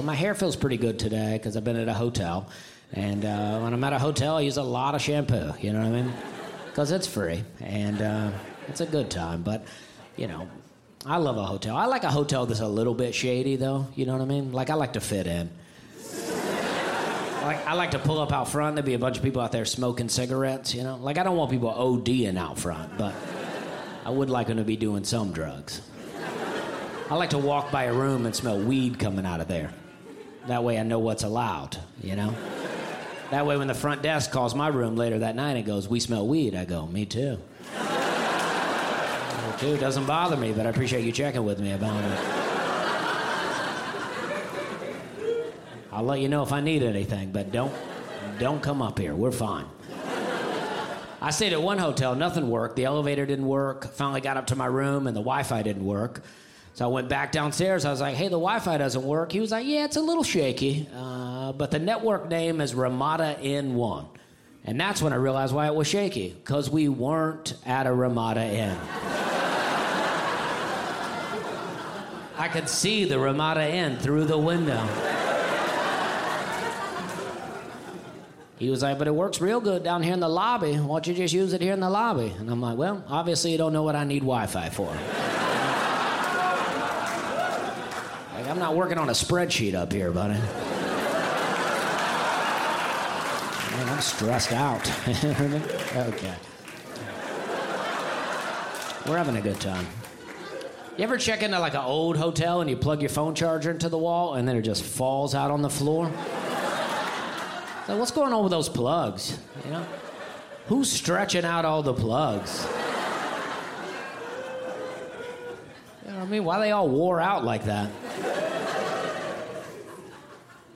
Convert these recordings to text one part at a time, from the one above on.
But my hair feels pretty good today because I've been at a hotel. And uh, when I'm at a hotel, I use a lot of shampoo. You know what I mean? Because it's free and uh, it's a good time. But, you know, I love a hotel. I like a hotel that's a little bit shady, though. You know what I mean? Like, I like to fit in. Like, I like to pull up out front. There'd be a bunch of people out there smoking cigarettes, you know? Like, I don't want people ODing out front, but I would like them to be doing some drugs. I like to walk by a room and smell weed coming out of there. That way I know what's allowed, you know? That way when the front desk calls my room later that night and goes, We smell weed, I go, Me too. Me too. Doesn't bother me, but I appreciate you checking with me about it. I'll let you know if I need anything, but don't don't come up here. We're fine. I stayed at one hotel, nothing worked. The elevator didn't work. Finally got up to my room and the Wi-Fi didn't work. So I went back downstairs. I was like, "Hey, the Wi-Fi doesn't work." He was like, "Yeah, it's a little shaky, uh, but the network name is Ramada Inn1." And that's when I realized why it was shaky, because we weren't at a Ramada Inn. I could see the Ramada Inn through the window. He was like, but it works real good down here in the lobby. Why don't you just use it here in the lobby? And I'm like, well, obviously you don't know what I need Wi Fi for. like, I'm not working on a spreadsheet up here, buddy. Man, I'm stressed out. okay. We're having a good time. You ever check into like an old hotel and you plug your phone charger into the wall and then it just falls out on the floor? Like, what's going on with those plugs? You know, who's stretching out all the plugs? I mean? Why they all wore out like that?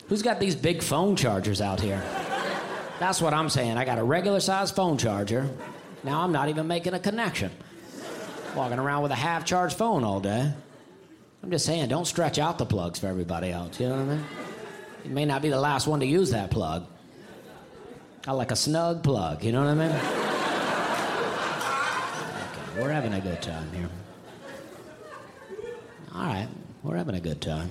Who's got these big phone chargers out here? That's what I'm saying. I got a regular sized phone charger. Now I'm not even making a connection. Walking around with a half charged phone all day. I'm just saying, don't stretch out the plugs for everybody else. You know what I mean? You may not be the last one to use that plug. I like a snug plug, you know what I mean? Okay, we're having a good time here. All right, we're having a good time.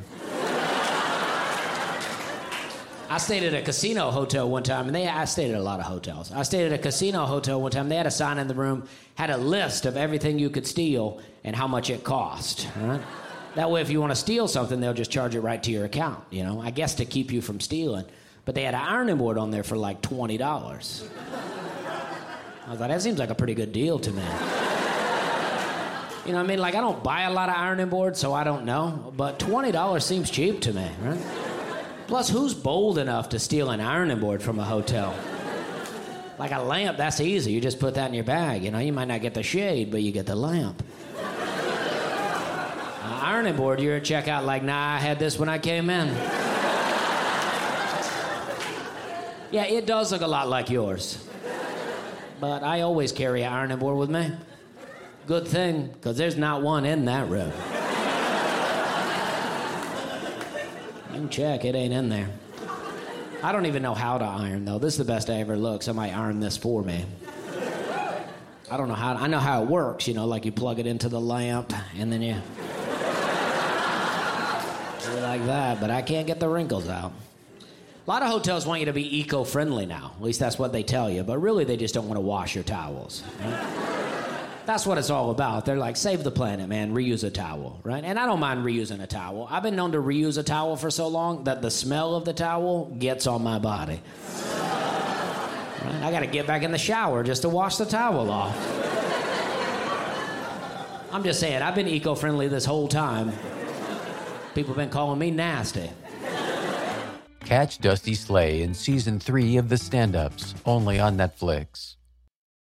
I stayed at a casino hotel one time, and they I stayed at a lot of hotels. I stayed at a casino hotel one time. They had a sign in the room, had a list of everything you could steal and how much it cost. Right? That way, if you want to steal something, they'll just charge it right to your account. You know, I guess to keep you from stealing. But they had an ironing board on there for like twenty dollars. I was like, that seems like a pretty good deal to me. You know what I mean? Like, I don't buy a lot of ironing boards, so I don't know. But $20 seems cheap to me, right? Plus, who's bold enough to steal an ironing board from a hotel? Like a lamp, that's easy. You just put that in your bag. You know, you might not get the shade, but you get the lamp. Ironing board, you're at checkout like, nah, I had this when I came in. Yeah, it does look a lot like yours. But I always carry an ironing board with me. Good thing, because there's not one in that room. You can check, it ain't in there. I don't even know how to iron, though. This is the best I ever look. Somebody iron this for me. I don't know how. I know how it works. You know, like you plug it into the lamp, and then you, like that. But I can't get the wrinkles out. A lot of hotels want you to be eco-friendly now. At least that's what they tell you. But really, they just don't want to wash your towels. Right? That's what it's all about. They're like, save the planet, man. Reuse a towel, right? And I don't mind reusing a towel. I've been known to reuse a towel for so long that the smell of the towel gets on my body. Right? I got to get back in the shower just to wash the towel off. I'm just saying, I've been eco friendly this whole time. People have been calling me nasty. Catch Dusty Slay in season three of The Stand Ups, only on Netflix.